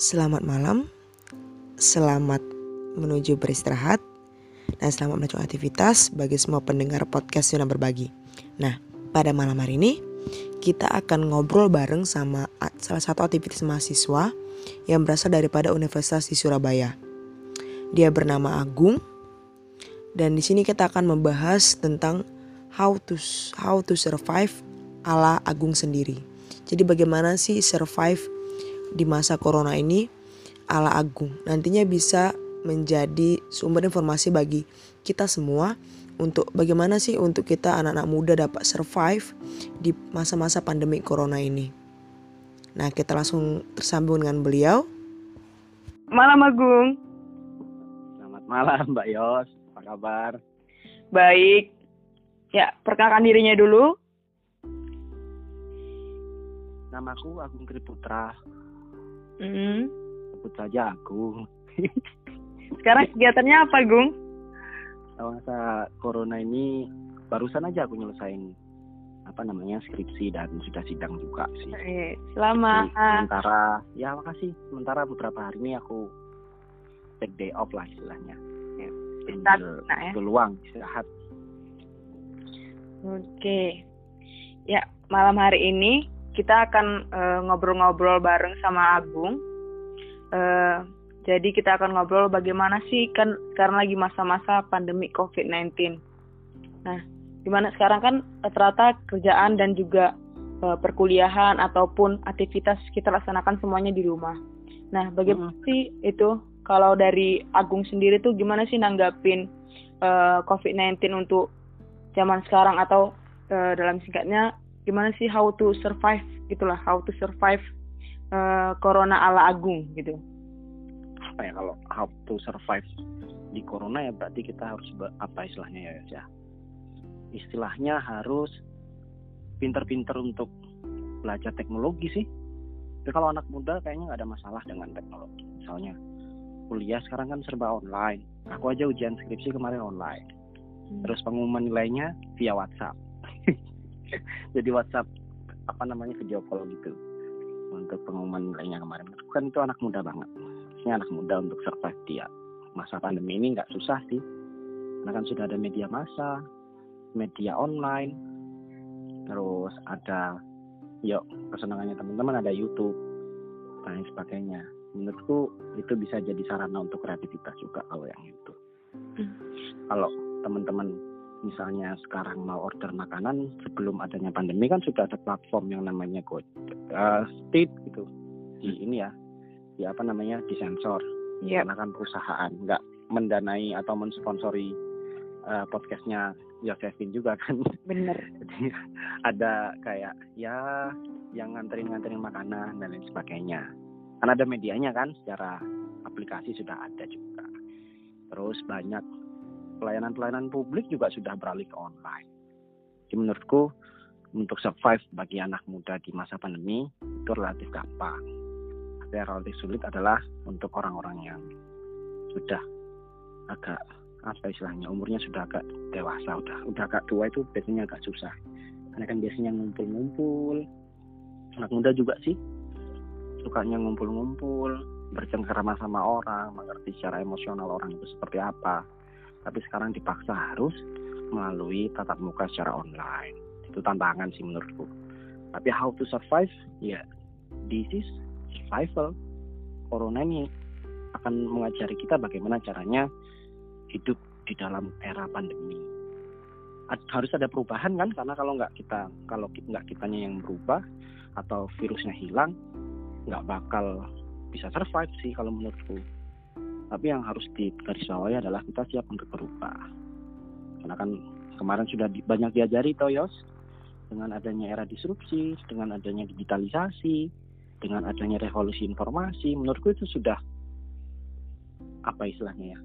Selamat malam, selamat menuju beristirahat, dan selamat melanjutkan aktivitas bagi semua pendengar podcast Yuna Berbagi. Nah, pada malam hari ini kita akan ngobrol bareng sama salah satu aktivitas mahasiswa yang berasal daripada Universitas di Surabaya. Dia bernama Agung dan di sini kita akan membahas tentang how to how to survive ala Agung sendiri. Jadi bagaimana sih survive di masa corona ini ala Agung. Nantinya bisa menjadi sumber informasi bagi kita semua untuk bagaimana sih untuk kita anak-anak muda dapat survive di masa-masa pandemi corona ini. Nah, kita langsung tersambung dengan beliau. Malam Agung. Selamat malam Mbak Yos, apa kabar? Baik. Ya, perkenalkan dirinya dulu. Namaku Agung Kriputra. Mm. Sebut saja Agung. Sekarang kegiatannya apa, Gung? Masa corona ini barusan aja aku nyelesain apa namanya skripsi dan sudah sidang juga sih. Eh, selamat. Jadi, sementara ya makasih. Sementara beberapa hari ini aku take day off lah istilahnya. Ya, Ambil nah ya. peluang istirahat. Oke. Ya, malam hari ini kita akan eh, ngobrol-ngobrol bareng sama Agung. Eh, jadi kita akan ngobrol bagaimana sih kan sekarang lagi masa-masa pandemi COVID-19. Nah, di mana sekarang kan rata-rata kerjaan dan juga eh, perkuliahan ataupun aktivitas kita laksanakan semuanya di rumah. Nah, bagaimana sih itu kalau dari Agung sendiri tuh gimana sih nanggapin eh, COVID-19 untuk zaman sekarang atau eh, dalam singkatnya gimana sih how to survive gitulah how to survive eh, corona ala Agung gitu. Apa ya kalau how to survive di corona ya berarti kita harus apa istilahnya ya ya. Istilahnya harus pinter-pinter untuk belajar teknologi sih. Tapi kalau anak muda kayaknya nggak ada masalah dengan teknologi. Misalnya kuliah sekarang kan serba online. Aku aja ujian skripsi kemarin online. Terus pengumuman nilainya via WhatsApp. Jadi WhatsApp apa namanya video call gitu untuk pengumuman nilainya kemarin. Kan itu anak muda banget. Ini anak muda untuk survive dia. Masa pandemi ini nggak susah sih. Karena kan sudah ada media massa, media online, terus ada yuk kesenangannya teman-teman ada YouTube dan lain sebagainya. Menurutku itu bisa jadi sarana untuk kreativitas juga kalau yang itu. Hmm. Kalau teman-teman misalnya sekarang mau order makanan sebelum adanya pandemi kan sudah ada platform yang namanya Go uh, Speed gitu. Di ini ya di apa namanya di sensor. Iya. karena kan perusahaan nggak mendanai atau mensponsori uh, podcastnya Yosefin juga kan. Bener. jadi ada kayak ya yang nganterin-nganterin makanan dan lain sebagainya. Kan ada medianya kan secara aplikasi sudah ada juga. Terus banyak pelayanan-pelayanan publik juga sudah beralih ke online. Jadi menurutku untuk survive bagi anak muda di masa pandemi itu relatif gampang. Tapi yang relatif sulit adalah untuk orang-orang yang sudah agak apa istilahnya umurnya sudah agak dewasa udah udah agak tua itu biasanya agak susah. Karena kan biasanya ngumpul-ngumpul. Anak muda juga sih sukanya ngumpul-ngumpul bercengkerama sama orang mengerti secara emosional orang itu seperti apa tapi sekarang dipaksa harus melalui tatap muka secara online. Itu tantangan sih menurutku. Tapi how to survive? Ya this is survival. Corona ini akan mengajari kita bagaimana caranya hidup di dalam era pandemi. Harus ada perubahan kan? Karena kalau nggak kita kalau nggak kitanya yang berubah atau virusnya hilang nggak bakal bisa survive sih kalau menurutku. Tapi yang harus digarisbawahi adalah kita siap untuk berubah. Karena kan kemarin sudah banyak diajari Toyos dengan adanya era disrupsi, dengan adanya digitalisasi, dengan adanya revolusi informasi, menurutku itu sudah apa istilahnya ya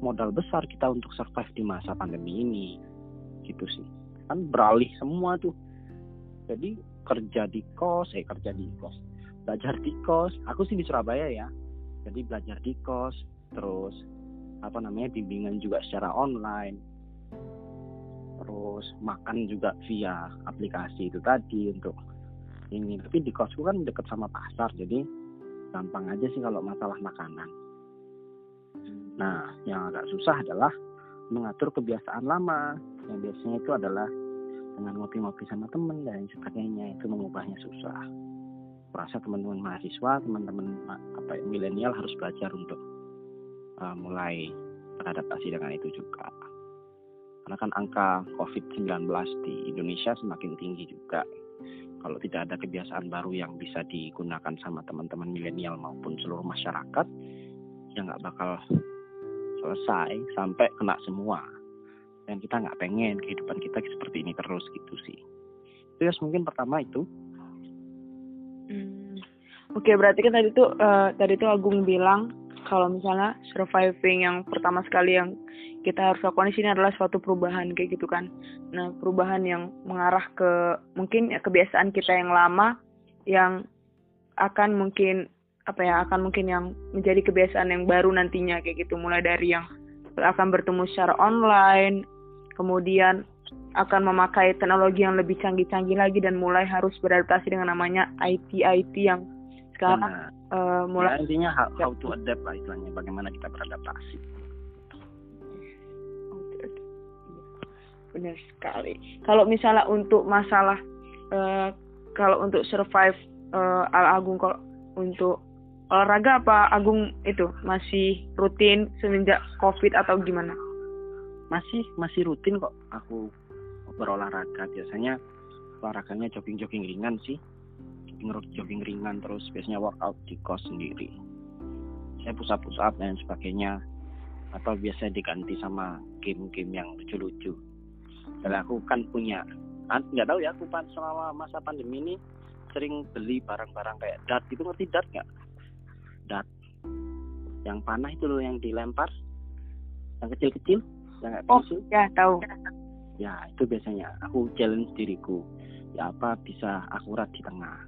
modal besar kita untuk survive di masa pandemi ini. Gitu sih. Kan beralih semua tuh. Jadi kerja di kos eh kerja di kos belajar di kos. Aku sih di Surabaya ya jadi belajar di kos terus apa namanya bimbingan juga secara online. Terus makan juga via aplikasi itu tadi untuk ini. Tapi di kosku kan deket sama pasar jadi gampang aja sih kalau masalah makanan. Nah yang agak susah adalah mengatur kebiasaan lama. Yang biasanya itu adalah dengan ngopi-ngopi sama temen dan sebagainya itu mengubahnya susah. Rasa teman-teman mahasiswa, teman-teman apa ya, milenial harus belajar untuk uh, mulai beradaptasi dengan itu juga. Karena kan angka COVID-19 di Indonesia semakin tinggi juga. Kalau tidak ada kebiasaan baru yang bisa digunakan sama teman-teman milenial maupun seluruh masyarakat, ya nggak bakal selesai sampai kena semua dan kita nggak pengen kehidupan kita seperti ini terus gitu sih terus mungkin pertama itu hmm. oke okay, berarti kan tadi tuh uh, tadi tuh Agung bilang kalau misalnya surviving yang pertama sekali yang kita harus lakukan di sini adalah suatu perubahan kayak gitu kan nah perubahan yang mengarah ke mungkin ya, kebiasaan kita yang lama yang akan mungkin apa ya akan mungkin yang menjadi kebiasaan yang baru nantinya kayak gitu mulai dari yang akan bertemu secara online kemudian akan memakai teknologi yang lebih canggih-canggih lagi dan mulai harus beradaptasi dengan namanya IT-IT yang sekarang nah, uh, mulai ya, intinya how, how to adapt lah istilahnya bagaimana kita beradaptasi. Benar sekali. Kalau misalnya untuk masalah uh, kalau untuk survive uh, Al Agung kalau untuk olahraga apa Agung itu masih rutin semenjak COVID atau gimana? Masih masih rutin kok aku berolahraga. Biasanya olahraganya jogging jogging ringan sih. Jogging jogging ringan terus biasanya workout di kos sendiri. Saya push up push up dan sebagainya. Atau biasa diganti sama game-game yang lucu-lucu. Dan aku kan punya nggak tahu ya aku selama masa pandemi ini sering beli barang-barang kayak dart itu ngerti dart nggak? Dart. Yang panah itu loh yang dilempar. Yang kecil-kecil nggak oh, ya tahu. Ya itu biasanya. Aku challenge diriku. Ya apa bisa akurat di tengah?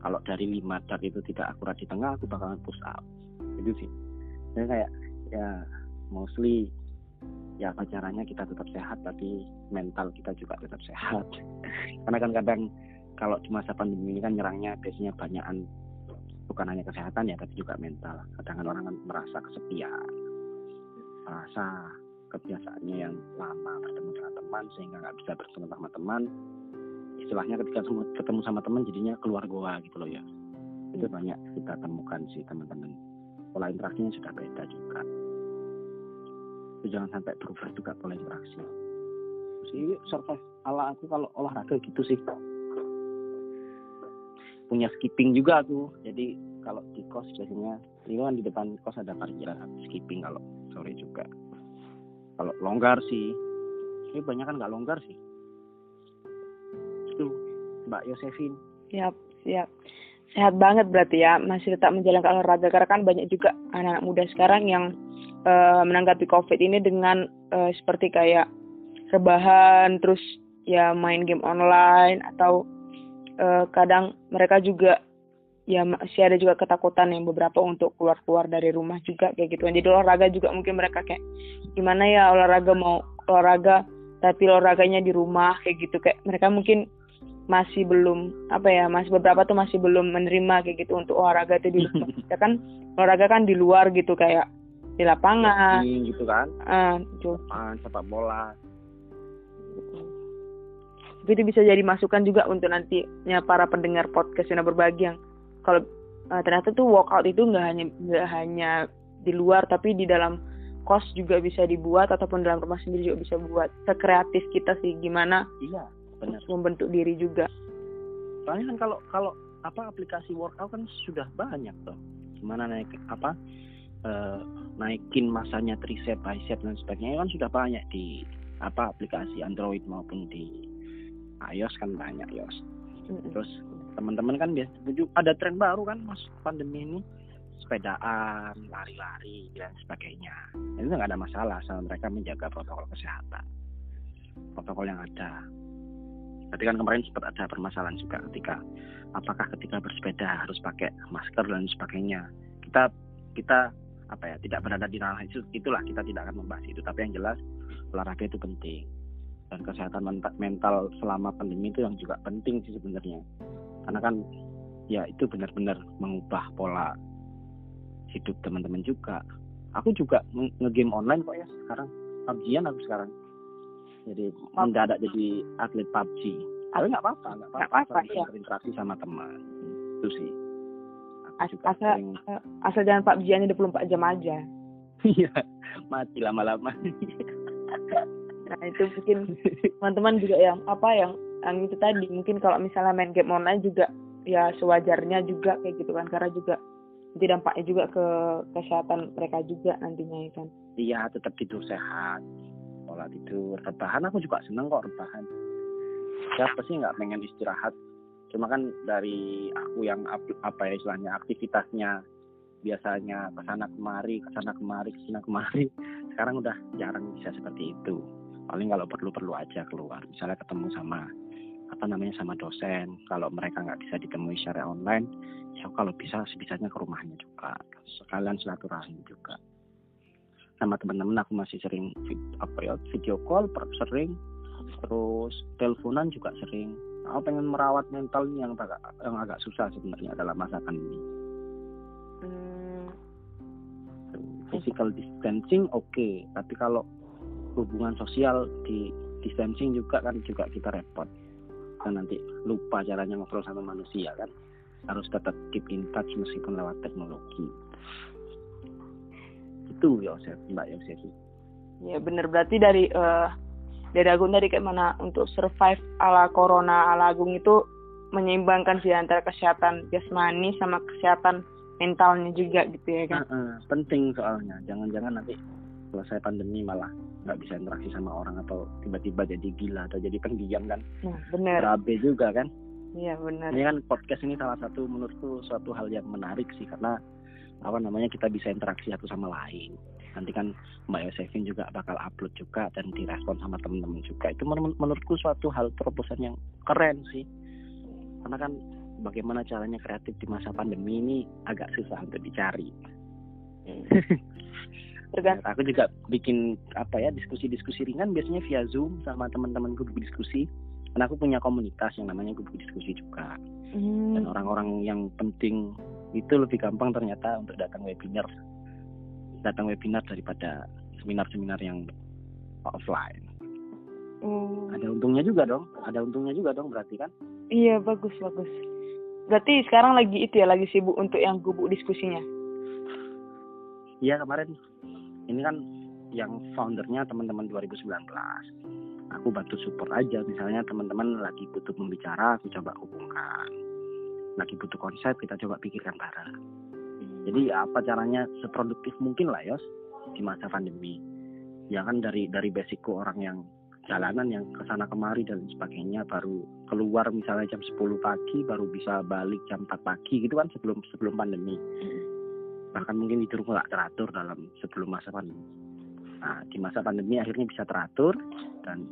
Kalau dari lima dart itu tidak akurat di tengah aku bakalan push up. Itu sih. Jadi kayak ya mostly ya apa caranya kita tetap sehat tapi mental kita juga tetap sehat. Karena kan kadang kalau di masa pandemi ini kan nyerangnya biasanya banyakan bukan hanya kesehatan ya tapi juga mental. Kadang kan orang kan merasa kesepian merasa kebiasaannya yang lama bertemu dengan teman sehingga nggak bisa bertemu sama teman. Istilahnya ketika ketemu sama teman jadinya keluar goa gitu loh ya. Itu hmm. banyak kita temukan sih teman-teman. Pola interaksinya sudah beda juga. Itu jangan sampai berubah juga pola interaksi sih survive ala aku kalau olahraga gitu sih. Punya skipping juga aku. Jadi kalau di kos biasanya ini kan di depan kos ada parkiran skipping kalau sore juga kalau longgar sih. Ini banyak kan nggak longgar sih. Itu Mbak Yosefin. Siap siap. Sehat banget berarti ya. Masih tetap menjalankan olahraga. Karena kan banyak juga anak-anak muda sekarang yang uh, menanggapi covid ini dengan uh, seperti kayak rebahan terus ya main game online atau uh, kadang mereka juga ya masih ada juga ketakutan yang beberapa untuk keluar-keluar dari rumah juga kayak gitu. Jadi olahraga juga mungkin mereka kayak gimana ya olahraga mau olahraga tapi olahraganya di rumah kayak gitu. Kayak mereka mungkin masih belum apa ya masih beberapa tuh masih belum menerima kayak gitu untuk olahraga itu di rumah. Ya kan olahraga kan di luar gitu kayak di lapangan. Gitu kan? Uh, sepak bola. Tapi itu bisa jadi masukan juga untuk nantinya para pendengar podcast yang berbagi yang kalau uh, ternyata tuh workout itu nggak hanya nggak hanya di luar tapi di dalam kos juga bisa dibuat ataupun dalam rumah sendiri juga bisa buat. Sekreatif kita sih gimana iya benar. membentuk diri juga. Soalnya kan kalau kalau apa aplikasi workout kan sudah banyak tuh. Gimana naik apa uh, naikin masanya tricep bicep dan sebagainya kan sudah banyak di apa aplikasi Android maupun di iOS kan banyak iOS. Terus teman-teman kan biasa ada tren baru kan mas pandemi ini sepedaan, lari-lari dan sebagainya. Itu nggak ada masalah sama mereka menjaga protokol kesehatan, protokol yang ada. Tadi kan kemarin sempat ada permasalahan juga ketika apakah ketika bersepeda harus pakai masker dan sebagainya. Kita kita apa ya tidak berada di ranah itu itulah kita tidak akan membahas itu tapi yang jelas olahraga itu penting dan kesehatan mental selama pandemi itu yang juga penting sih sebenarnya karena kan ya itu benar-benar mengubah pola hidup teman-teman juga. Aku juga nge- nge-game online kok ya sekarang. PUBG-an aku sekarang. Jadi mendadak jadi atlet PUBG. Tapi nggak apa-apa nggak apa-apa. Ya. berinteraksi sama teman. Itu sih. Aku As- asal- sering Asal jangan Pak Bijiannya 24 jam aja. iya mati lama-lama. Nah itu mungkin teman-teman juga yang apa yang yang itu tadi mungkin kalau misalnya main game online juga ya sewajarnya juga kayak gitu kan. Karena juga nanti dampaknya juga ke kesehatan mereka juga nantinya ya kan. iya tetap tidur sehat pola tidur rebahan. Aku juga seneng kok rebahan. Siapa sih nggak pengen istirahat? Cuma kan dari aku yang ap- apa ya istilahnya aktivitasnya biasanya ke sana kemari ke sana kemari ke sana kemari. Sekarang udah jarang bisa seperti itu. Paling kalau perlu perlu aja keluar. Misalnya ketemu sama apa namanya sama dosen. Kalau mereka nggak bisa ditemui secara online ya kalau bisa sebisanya ke rumahnya juga. Sekalian silaturahim juga. Sama teman-teman aku masih sering apa ya video call sering. Terus teleponan juga sering. Aku pengen merawat mental yang agak yang agak susah sebenarnya dalam masa pandemi Hmm, physical distancing oke. Tapi kalau hubungan sosial di distancing juga kan juga kita repot kan nanti lupa caranya ngobrol sama manusia kan? Harus tetap keep in touch meskipun lewat teknologi. Itu Yosef Mbak Yosef ya bener. Berarti dari eh dari Agung tadi kayak mana untuk survive ala corona ala Agung itu menyeimbangkan sih antara kesehatan jasmani sama kesehatan mentalnya juga gitu ya kan. Heeh, penting soalnya. Jangan-jangan nanti selesai pandemi malah nggak bisa interaksi sama orang atau tiba-tiba jadi gila atau jadi pendiam kan. Nah, bener. berabe juga kan. Iya, bener. ini kan podcast ini salah satu menurutku suatu hal yang menarik sih karena apa namanya kita bisa interaksi satu sama lain. Nanti kan Mbak Yosefin juga bakal upload juga dan direspon sama temen-temen juga. Itu men- menurutku suatu hal terobosan yang keren sih. Karena kan bagaimana caranya kreatif di masa pandemi ini agak susah untuk dicari Tergan- aku juga bikin apa ya diskusi-diskusi ringan biasanya via zoom sama teman-temanku diskusi. Karena aku punya komunitas yang namanya grup diskusi juga. Dan Hmm, orang-orang yang penting itu lebih gampang ternyata untuk datang webinar. Datang webinar daripada seminar-seminar yang offline. Hmm. ada untungnya juga dong. Ada untungnya juga dong berarti kan? Iya, bagus, bagus. Berarti sekarang lagi itu ya, lagi sibuk untuk yang gubuk diskusinya. iya kemarin ini kan yang foundernya teman-teman 2019 aku bantu support aja misalnya teman-teman lagi butuh pembicara aku coba hubungkan. Lagi butuh konsep kita coba pikirkan bareng. Jadi apa caranya seproduktif mungkin lah Yos di masa pandemi. Ya kan dari dari basicku orang yang jalanan yang ke sana kemari dan sebagainya baru keluar misalnya jam 10 pagi baru bisa balik jam 4 pagi gitu kan sebelum sebelum pandemi bahkan mungkin tidur nggak teratur dalam sebelum masa pandemi. Nah di masa pandemi akhirnya bisa teratur dan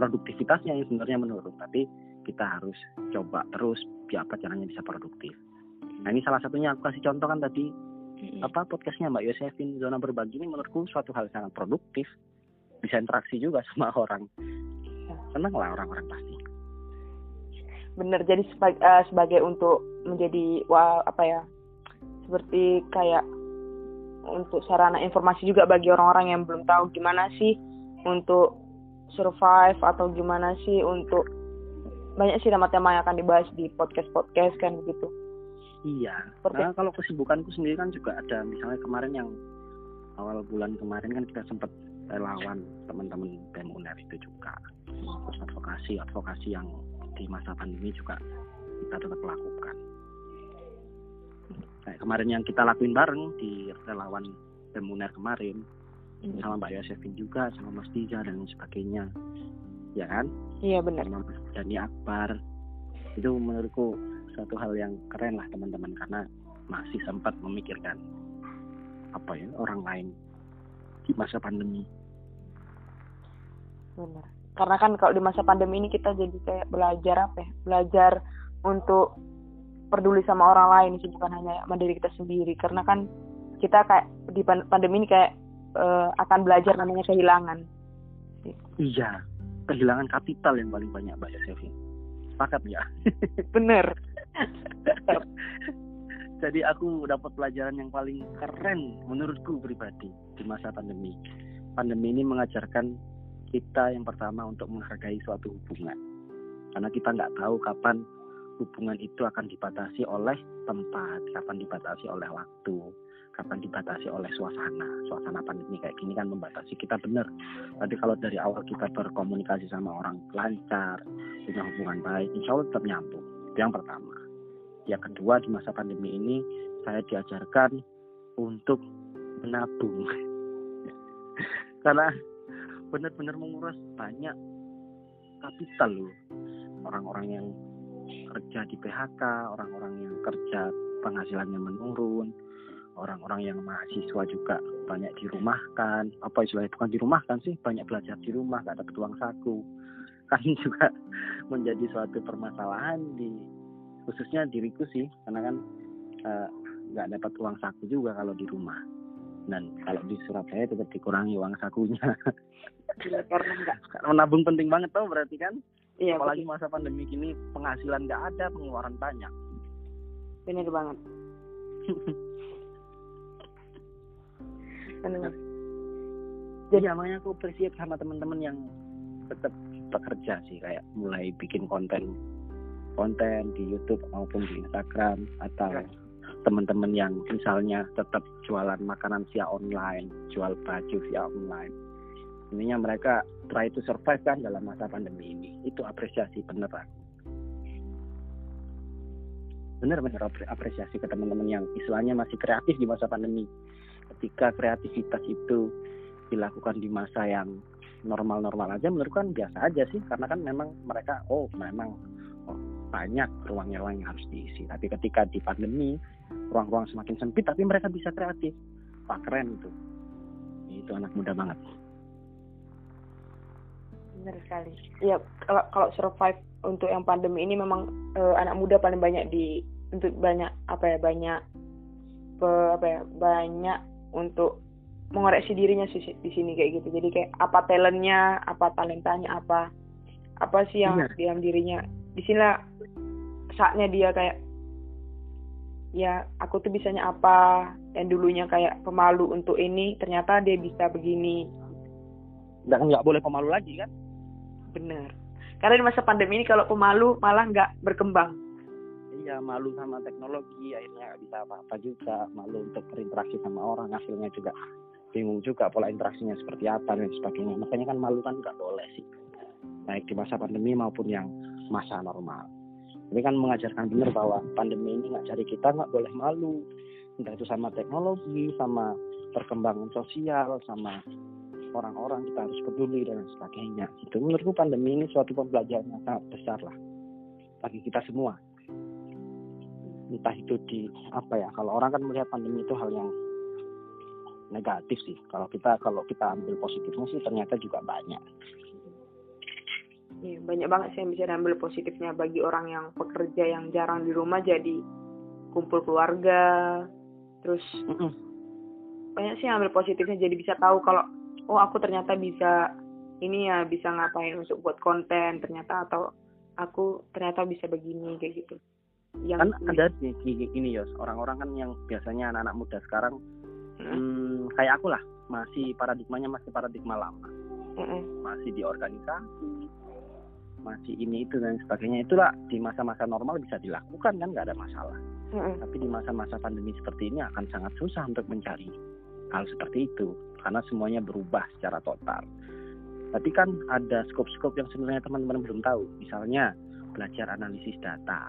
produktivitasnya yang sebenarnya menurun. Tapi kita harus coba terus biar apa caranya bisa produktif. Nah ini salah satunya aku kasih contoh kan tadi. Apa podcastnya Mbak Yosefin zona berbagi ini menurutku suatu hal yang sangat produktif. Bisa interaksi juga sama orang. Senang lah orang-orang pasti. Bener, jadi sebagai, eh, sebagai untuk menjadi wah apa ya, seperti kayak untuk sarana informasi juga bagi orang-orang yang belum tahu gimana sih untuk survive atau gimana sih untuk banyak sih tema-tema yang akan dibahas di podcast-podcast kan begitu. iya. Seperti- nah kalau kesibukanku sendiri kan juga ada misalnya kemarin yang awal bulan kemarin kan kita sempat relawan teman-teman BEM UNER itu juga. Terus advokasi advokasi yang di masa pandemi juga kita tetap lakukan kayak kemarin yang kita lakuin bareng di relawan BEM UNER kemarin sama Mbak Yosefin juga sama Mas Diza dan sebagainya. Ya kan? Iya benar. sama Mas Dani Akbar. Itu menurutku suatu hal yang keren lah teman-teman. Karena masih sempat memikirkan apa ya orang lain di masa pandemi. Benar. Karena kan kalau di masa pandemi ini kita jadi kayak belajar apa ya? Belajar untuk peduli sama orang lain sih bukan hanya sama diri kita sendiri. Karena kan kita kayak di pan- pandemi ini kayak eh, akan belajar namanya kehilangan. iya kehilangan kapital yang paling banyak Mbak Yosefin sepakat ya Bener. Jadi aku dapat pelajaran yang paling keren menurutku pribadi di masa pandemi. Pandemi ini mengajarkan kita yang pertama untuk menghargai suatu hubungan. Karena kita nggak tahu kapan hubungan itu akan dibatasi oleh tempat, kapan dibatasi oleh waktu, kapan dibatasi oleh suasana. Suasana pandemi kayak gini kan membatasi kita benar. Tapi kalau dari awal kita berkomunikasi sama orang lancar, punya hubungan baik, insya Allah tetap nyambung. Itu yang pertama. Yang kedua di masa pandemi ini saya diajarkan untuk menabung. Karena benar-benar menguras banyak kapital loh. Orang-orang yang kerja di PHK, orang-orang yang kerja penghasilannya menurun, orang-orang yang mahasiswa juga banyak dirumahkan. Apa istilahnya bukan dirumahkan sih, banyak belajar di rumah, gak ada uang saku. Kan juga menjadi suatu permasalahan di khususnya diriku sih, karena kan nggak uh, dapat uang saku juga kalau di rumah. Dan kalau di Surabaya tetap dikurangi uang sakunya. Iya, karena. Menabung penting banget tau berarti kan? Iya, Apalagi masa pandemi ini penghasilan nggak ada, pengeluaran banyak. Benar banget. Jadi namanya aku appreciate sama teman-teman yang tetap bekerja sih kayak mulai bikin konten konten di YouTube maupun di Instagram atau ya. teman-teman yang misalnya tetap jualan makanan via online, jual baju via online. Intinya mereka try to survive kan dalam masa pandemi ini. Itu apresiasi beneran. Bener-bener apresiasi ke teman-teman yang istilahnya masih kreatif di masa pandemi. Ketika kreativitas itu dilakukan di masa yang normal-normal aja menurut kan biasa aja sih karena kan memang mereka oh memang oh, banyak ruang-ruang yang harus diisi tapi ketika di pandemi ruang-ruang semakin sempit tapi mereka bisa kreatif pak keren itu itu anak muda banget benar sekali. Ya kalau kalau survive untuk yang pandemi ini memang uh, anak muda paling banyak di untuk banyak apa ya banyak pe, apa ya banyak untuk mengoreksi dirinya di sini kayak gitu. Jadi kayak apa talentnya apa talentanya apa apa sih yang Benar. diam dirinya. Di sini saatnya dia kayak ya aku tuh bisanya apa yang dulunya kayak pemalu untuk ini ternyata dia bisa begini. Dan nggak boleh pemalu lagi kan benar. Karena di masa pandemi ini kalau pemalu malah nggak berkembang. Iya malu sama teknologi akhirnya nggak bisa apa-apa juga. Malu untuk berinteraksi sama orang hasilnya juga bingung juga pola interaksinya seperti apa dan sebagainya. Makanya kan malu kan nggak boleh sih. Baik di masa pandemi maupun yang masa normal. Ini kan mengajarkan benar bahwa pandemi ini nggak cari kita nggak boleh malu. Entah itu sama teknologi sama perkembangan sosial sama orang-orang kita harus peduli dan sebagainya itu menurutku pandemi ini suatu pembelajaran yang sangat besar lah bagi kita semua entah itu di apa ya kalau orang kan melihat pandemi itu hal yang negatif sih. Kalau kita kalau kita ambil positifnya sih ternyata juga banyak. Iya, banyak banget sih yang bisa diambil positifnya bagi orang yang pekerja yang jarang di rumah jadi kumpul keluarga. Terus mm -mm. banyak sih yang ambil positifnya jadi bisa tahu kalau oh aku ternyata bisa ini ya bisa ngapain untuk buat konten ternyata atau aku ternyata bisa begini kayak gitu. Yang kan ada nih gini ya orang-orang kan yang biasanya anak-anak muda sekarang hmm, kayak aku lah. Masih paradigmanya masih paradigma lama. Mm masih di organisasi masih ini itu dan sebagainya. Itulah di masa-masa normal bisa dilakukan kan nggak ada masalah. Mm tapi di masa-masa pandemi seperti ini akan sangat susah untuk mencari hal seperti itu karena semuanya berubah secara total. Tapi kan ada skop-skop yang sebenarnya teman-teman belum tahu. Misalnya belajar analisis data.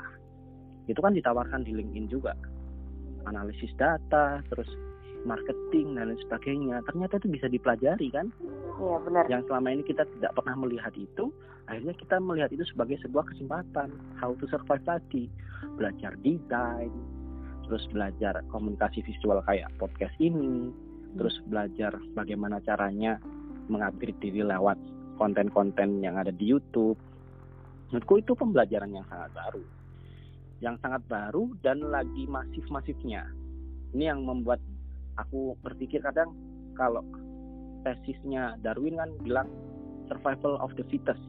Itu kan ditawarkan di LinkedIn juga. Analisis data terus marketing dan lain sebagainya. Ternyata itu bisa dipelajari kan? Iya benar. Yang selama ini kita tidak pernah melihat itu akhirnya kita melihat itu sebagai sebuah kesempatan. How to survive tadi belajar desain terus belajar komunikasi visual kayak podcast ini terus belajar bagaimana caranya mengupgrade diri lewat konten-konten yang ada di YouTube menurutku itu pembelajaran yang sangat baru yang sangat baru dan lagi masif-masifnya ini yang membuat aku berpikir kadang kalau tesisnya Darwin kan bilang survival of the fittest,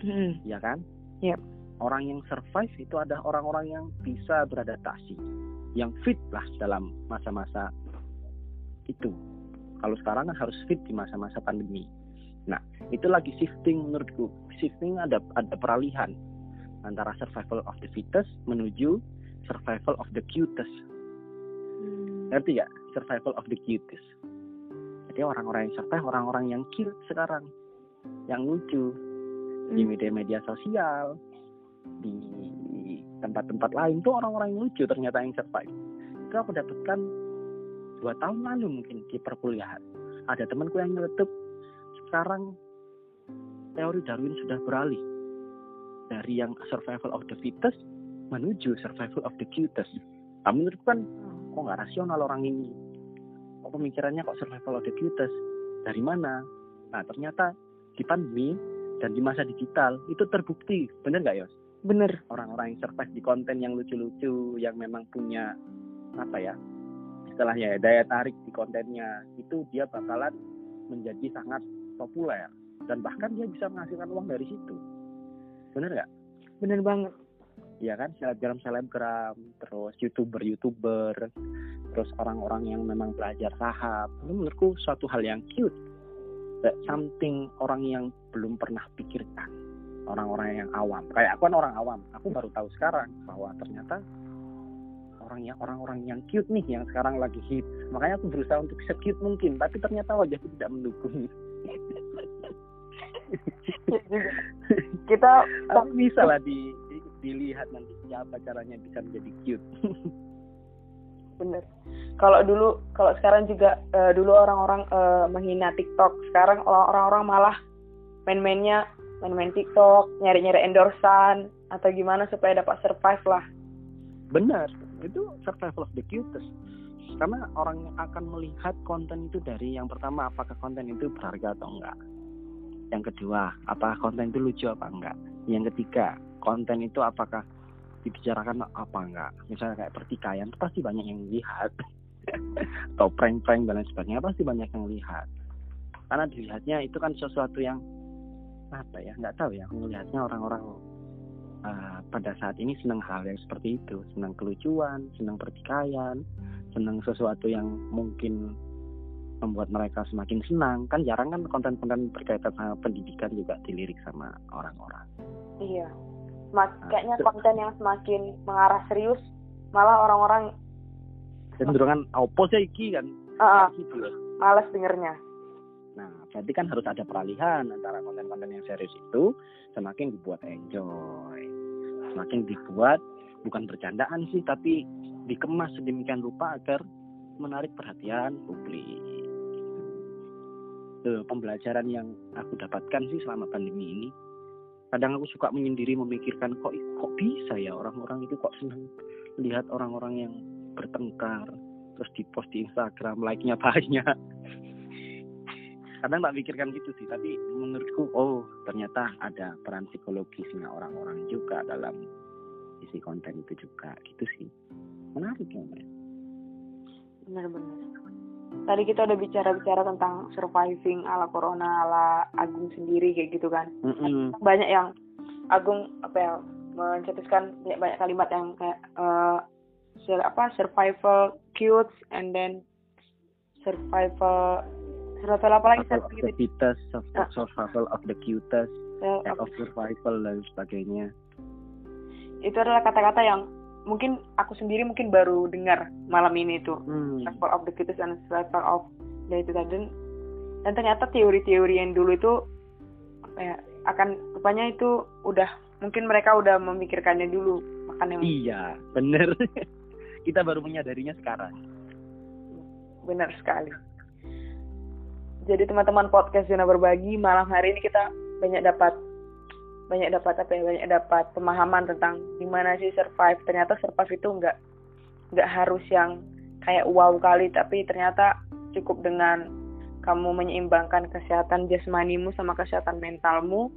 hmm. ya kan? Yep. orang yang survive itu ada orang-orang yang bisa beradaptasi yang fit lah dalam masa-masa itu. Kalau sekarang kan harus fit di masa-masa pandemi. Nah itu lagi shifting menurutku. Shifting ada ada peralihan antara survival of the fittest menuju survival of the cutest. Hmm. ngerti gak survival of the cutest. Jadi orang-orang yang survive orang-orang yang cute sekarang. Yang lucu. Di Hmm. media-media sosial. Di tempat-tempat lain tuh orang-orang yang lucu ternyata yang survive. Itu aku dapatkan dua tahun lalu mungkin di perkuliahan. Ada temanku yang nyeletup. Sekarang teori Darwin sudah beralih. Dari yang survival of the fittest menuju survival of the cutest. Nah, menurutku kan kok nggak rasional orang ini? Kok pemikirannya kok survival of the cutest? Dari mana? Nah ternyata di pandemi dan di masa digital itu terbukti. Bener nggak Yos? Bener. Orang-orang yang survive di konten yang lucu-lucu yang memang punya apa ya istilahnya ya, daya tarik di kontennya itu dia bakalan menjadi sangat populer. Dan bahkan dia bisa menghasilkan uang dari situ. Bener nggak? Bener banget. Ya kan? Selebgram selebgram terus youtuber youtuber terus orang-orang yang memang belajar saham. Itu menurutku suatu hal yang cute. That something orang yang belum pernah pikirkan. Orang-orang yang awam. Kayak aku kan orang awam. Aku baru tahu sekarang bahwa ternyata orang yang orang-orang yang cute nih yang sekarang lagi hit. Makanya aku berusaha untuk secute mungkin tapi ternyata wajahku tidak mendukung. Kita tapi bisa lah di, di- dilihat nanti siapa caranya bisa menjadi cute. Bener. Kalau dulu kalau sekarang juga eh, dulu orang-orang eh, menghina TikTok. Sekarang orang-orang malah main-mainnya main-main TikTok nyari-nyari endorsan atau gimana supaya dapat survive lah. Benar itu survival of the cutest. Karena orang akan melihat konten itu dari yang pertama apakah konten itu berharga atau enggak? Yang kedua apakah konten itu lucu apa enggak? Yang ketiga konten itu apakah dibicarakan apa enggak? Misalnya kayak pertikaian pasti banyak yang lihat. Atau prank-prank dan lain sebagainya pasti banyak yang lihat. Karena dilihatnya itu kan sesuatu yang apa ya nggak tahu ya melihatnya orang-orang uh, pada saat ini senang hal yang seperti itu. Senang kelucuan senang pertikaian senang sesuatu yang mungkin membuat mereka semakin senang. Kan jarang kan konten-konten berkaitan sama pendidikan juga dilirik sama orang-orang. Iya. Mas, Nah, kayaknya konten yang semakin mengarah serius malah orang-orang cenderungan opo sih iki kan. Gitu ya. males dengernya Nah, berarti kan harus ada peralihan antara konten-konten yang serius itu semakin dibuat enjoy. Semakin dibuat bukan bercandaan sih, tapi dikemas sedemikian rupa agar menarik perhatian publik. Itu pembelajaran yang aku dapatkan sih selama pandemi ini. Kadang aku suka menyendiri memikirkan kok kok bisa ya orang-orang itu kok senang lihat orang-orang yang bertengkar terus di post di Instagram like-nya banyak kadang tak pikirkan gitu sih tapi menurutku oh ternyata ada peran psikologisnya orang-orang juga dalam isi konten itu juga gitu sih menarik ya Mbak. bener-bener tadi kita udah bicara-bicara tentang surviving ala corona ala Agung sendiri kayak gitu kan Mm-mm. banyak yang Agung apa ya mencetuskan banyak banyak kalimat yang kayak eh, sur- apa survival cute and then survival survival apa lagi of the gitu fittest sur- Ah. survival of the cutest Eh, act of survival dan sebagainya. Itu adalah kata-kata yang mungkin aku sendiri mungkin baru dengar malam ini tuh hmm. survival of the cutest and survival of dan itu tadi dan, dan ternyata teori-teori yang dulu itu ya akan rupanya itu udah mungkin mereka udah memikirkannya dulu makanya iya bener. Kita baru menyadarinya sekarang. Benar sekali jadi teman-teman podcast zona berbagi malam hari ini kita banyak dapat banyak dapat apa ya banyak dapat pemahaman tentang gimana sih survive. Ternyata survive itu nggak nggak harus yang kayak wow kali tapi ternyata cukup dengan kamu menyeimbangkan kesehatan jasmanimu sama kesehatan mentalmu.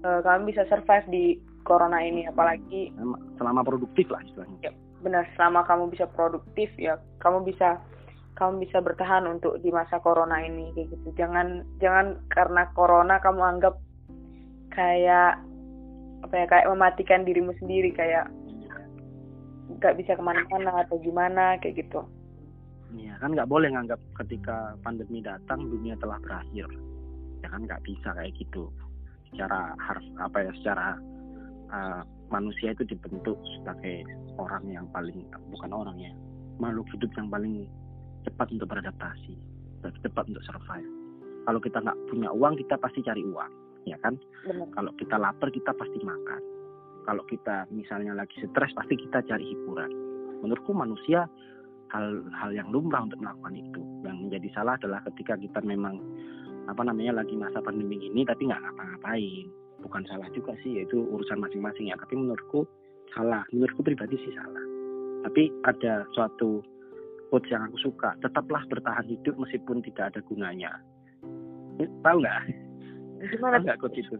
Eh, kamu bisa survive di corona ini apalagi selama, selama produktif lah istilahnya. Benar selama kamu bisa produktif ya kamu bisa kamu bisa bertahan untuk di masa corona ini kayak gitu. Jangan jangan karena corona kamu anggap kayak apa ya kayak mematikan dirimu sendiri kayak nggak bisa ke mana-mana atau gimana kayak gitu. Iya kan nggak boleh nganggap ketika pandemi datang dunia telah berakhir. Ya kan nggak bisa kayak gitu. Secara harus apa ya secara uh, manusia itu dibentuk sebagai orang yang paling bukan orang ya makhluk hidup yang paling cepat untuk beradaptasi cepat untuk survive kalau kita nggak punya uang kita pasti cari uang ya kan Benar. kalau kita lapar kita pasti makan kalau kita misalnya lagi stres pasti kita cari hiburan menurutku manusia hal-hal yang lumrah untuk melakukan itu. Yang menjadi salah adalah ketika kita memang apa namanya lagi masa pandemi ini tapi nggak ngapa-ngapain. Bukan salah juga sih, itu urusan masing-masing ya. Tapi menurutku salah. Menurutku pribadi sih salah. Tapi ada suatu quotes yang aku suka. Tetaplah bertahan hidup meskipun tidak ada gunanya. Eh, Tahu nggak? gimana nggak quotes itu?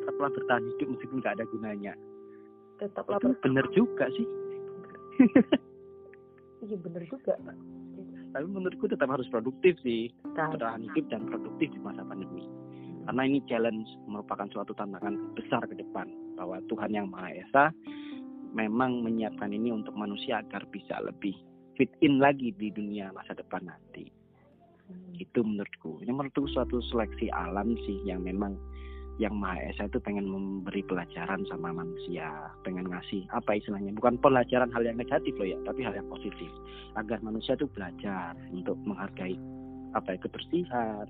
Tetaplah bertahan hidup meskipun nggak ada gunanya. tetaplah Itu bener juga sih. iya bener juga Tapi menurutku tetap harus produktif sih. Nah, bertahan hidup dan produktif di masa pandemi. Karena ini challenge merupakan suatu tantangan besar ke depan bahwa Tuhan yang Maha Esa memang menyiapkan ini untuk manusia agar bisa lebih fit in lagi di dunia masa depan nanti. Itu menurutku. Ini menurutku suatu seleksi alam sih yang memang yang Maha Esa itu pengen memberi pelajaran sama manusia, pengen ngasih apa istilahnya, bukan pelajaran hal yang negatif loh ya, tapi hal yang positif, agar manusia itu belajar untuk menghargai apa ya kebersihan,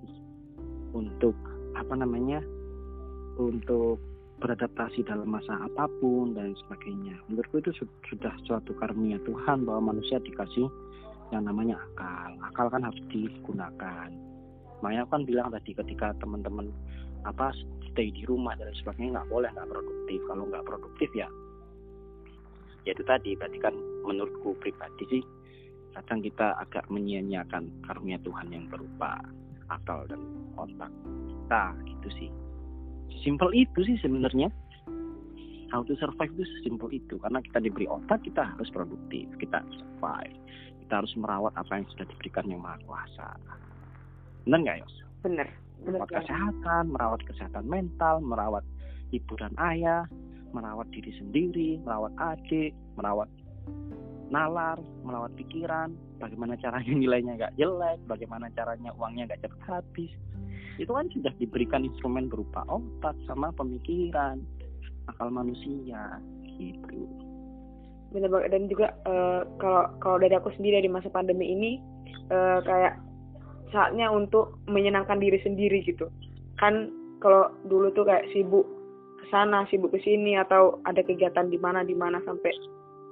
untuk apa namanya, untuk beradaptasi dalam masa apa pun dan sebagainya. Menurutku itu su- sudah suatu karunia Tuhan bahwa manusia dikasih yang namanya akal. Akal kan harus digunakan. Aku kan bilang tadi ketika teman-teman apa stay di rumah dan sebagainya nggak boleh nggak produktif. Kalau nggak produktif ya ya itu tadi berarti kan menurutku pribadi sih kadang kita agak menyia-nyiakan karunia Tuhan yang berupa akal dan otak kita gitu sih simple itu sih sebenarnya how to survive itu simple itu karena kita diberi otak kita harus produktif kita harus survive kita harus merawat apa yang sudah diberikan yang maha kuasa benar nggak Yos? bener bener merawat banget. kesehatan, merawat kesehatan mental, merawat hiburan ayah, merawat diri sendiri, merawat adik, merawat nalar, merawat pikiran, bagaimana caranya nilainya nggak jelek, bagaimana caranya uangnya nggak cepat habis. Itu kan sudah diberikan instrumen berupa otak sama pemikiran, akal manusia, gitu. bener banget. Dan juga eh, kalau kalau dari aku sendiri di masa pandemi ini eh, kayak saatnya untuk menyenangkan diri sendiri gitu. Kan kalau dulu tuh kayak sibuk ke sana sibuk ke sini atau ada kegiatan di mana di mana sampai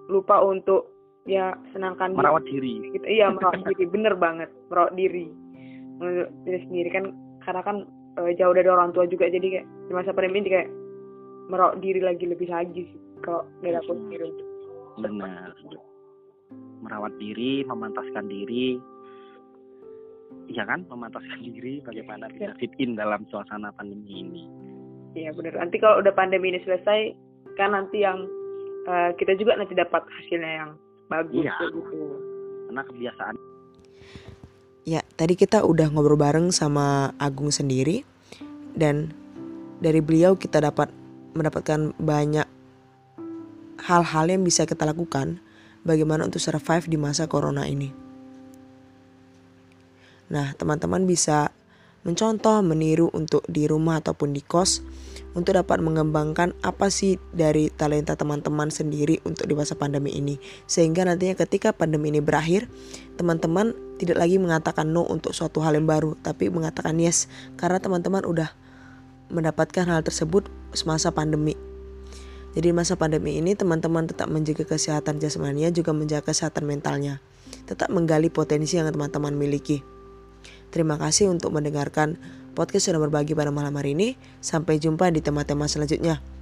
lupa untuk ya senangkan diri. Merawat diri. gitu. Iya merawat diri. Bener banget. Merawat diri. Menurut diri sendiri. Kan karena kan eh, jauh dari orang tua juga jadi kayak di masa pandemi ini kayak merawat diri lagi lebih lagi sih kalau dari aku sendiri Benar. Merawat diri, memantaskan diri. Iya kan? Memantaskan diri bagaimana bisa fit in dalam suasana pandemi ini. Iya benar. Nanti kalau udah pandemi ini selesai, kan nanti yang eh, kita juga nanti dapat hasilnya yang bagus Iya. gitu. Karena kebiasaan Ya, tadi kita udah ngobrol bareng sama Agung sendiri dan dari beliau kita dapat mendapatkan banyak hal-hal yang bisa kita lakukan bagaimana untuk survive di masa corona ini. Nah, teman-teman bisa mencontoh, meniru untuk di rumah ataupun di kos untuk dapat mengembangkan apa sih dari talenta teman-teman sendiri untuk di masa pandemi ini. Sehingga nantinya ketika pandemi ini berakhir, teman-teman tidak lagi mengatakan no untuk suatu hal yang baru, tapi mengatakan yes karena teman-teman udah mendapatkan hal tersebut semasa pandemi. Jadi masa pandemi ini teman-teman tetap menjaga kesehatan jasmaninya juga menjaga kesehatan mentalnya. Tetap menggali potensi yang teman-teman miliki. Terima kasih untuk mendengarkan podcast sudah berbagi pada malam hari ini. Sampai jumpa di tema-tema selanjutnya.